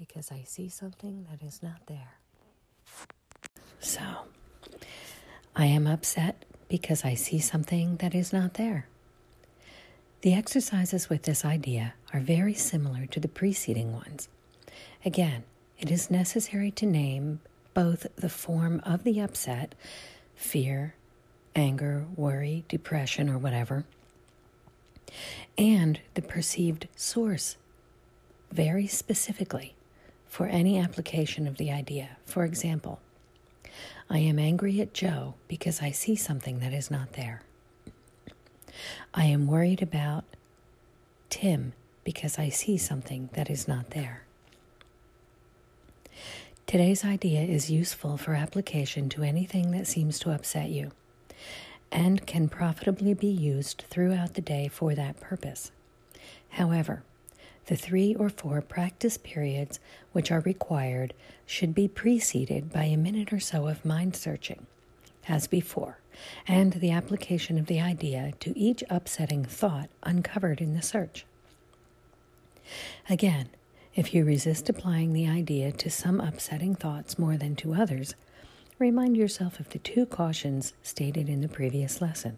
because I see something that is not there. So, I am upset because I see something that is not there. The exercises with this idea are very similar to the preceding ones. Again, it is necessary to name both the form of the upset, fear, anger, worry, depression, or whatever, and the perceived source very specifically for any application of the idea. For example, I am angry at Joe because I see something that is not there. I am worried about Tim because I see something that is not there. Today's idea is useful for application to anything that seems to upset you and can profitably be used throughout the day for that purpose. However, the three or four practice periods which are required should be preceded by a minute or so of mind searching, as before, and the application of the idea to each upsetting thought uncovered in the search. Again, if you resist applying the idea to some upsetting thoughts more than to others, remind yourself of the two cautions stated in the previous lesson.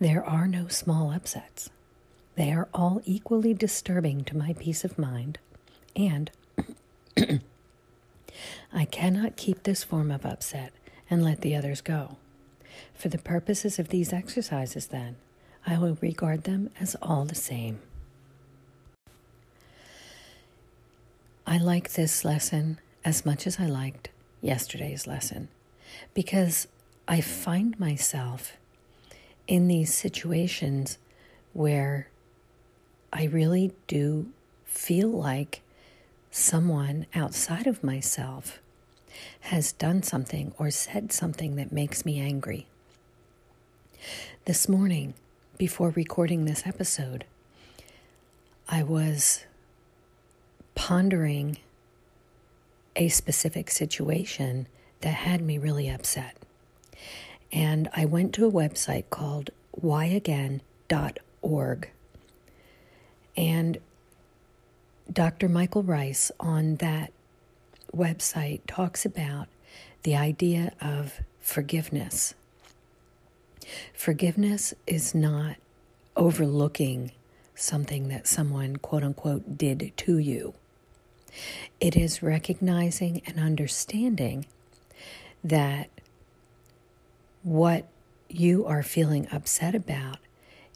There are no small upsets. They are all equally disturbing to my peace of mind, and I cannot keep this form of upset and let the others go. For the purposes of these exercises, then, I will regard them as all the same. I like this lesson as much as I liked yesterday's lesson because I find myself in these situations where I really do feel like someone outside of myself has done something or said something that makes me angry. This morning, before recording this episode, I was pondering a specific situation that had me really upset. And I went to a website called whyagain.org. And Dr. Michael Rice on that website talks about the idea of forgiveness. Forgiveness is not overlooking something that someone, quote unquote, did to you. It is recognizing and understanding that what you are feeling upset about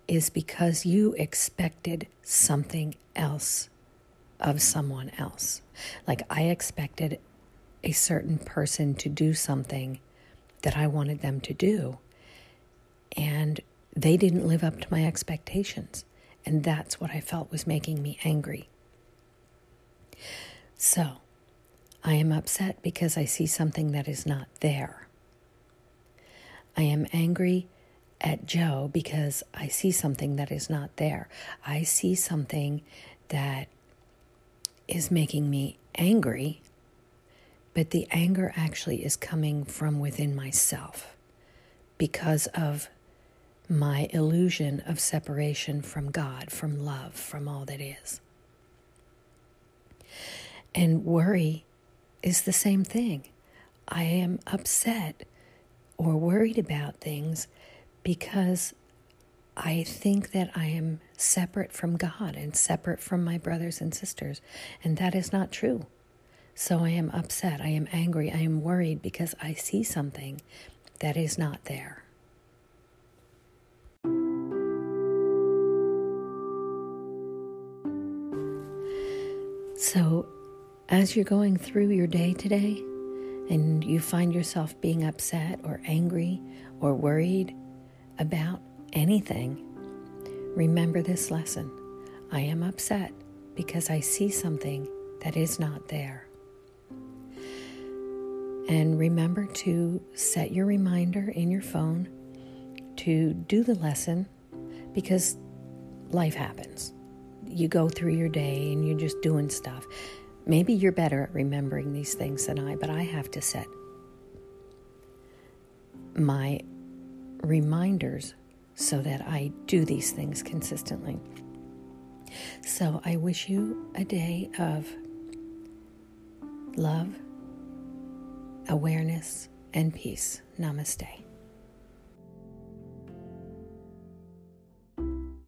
is because you expected something else of someone else. Like I expected a certain person to do something that I wanted them to do, and they didn't live up to my expectations. And that's what I felt was making me angry. So, I am upset because I see something that is not there. I am angry at Joe because I see something that is not there. I see something that is making me angry but the anger actually is coming from within myself because of my illusion of separation from God, from love, from all that is. And worry is the same thing. I am upset or worried about things because I think that I am separate from God and separate from my brothers and sisters, and that is not true. So I am upset, I am angry, I am worried because I see something that is not there. So, as you're going through your day today and you find yourself being upset or angry or worried about anything, remember this lesson. I am upset because I see something that is not there. And remember to set your reminder in your phone to do the lesson because life happens. You go through your day and you're just doing stuff. Maybe you're better at remembering these things than I, but I have to set my reminders so that I do these things consistently. So I wish you a day of love, awareness, and peace. Namaste.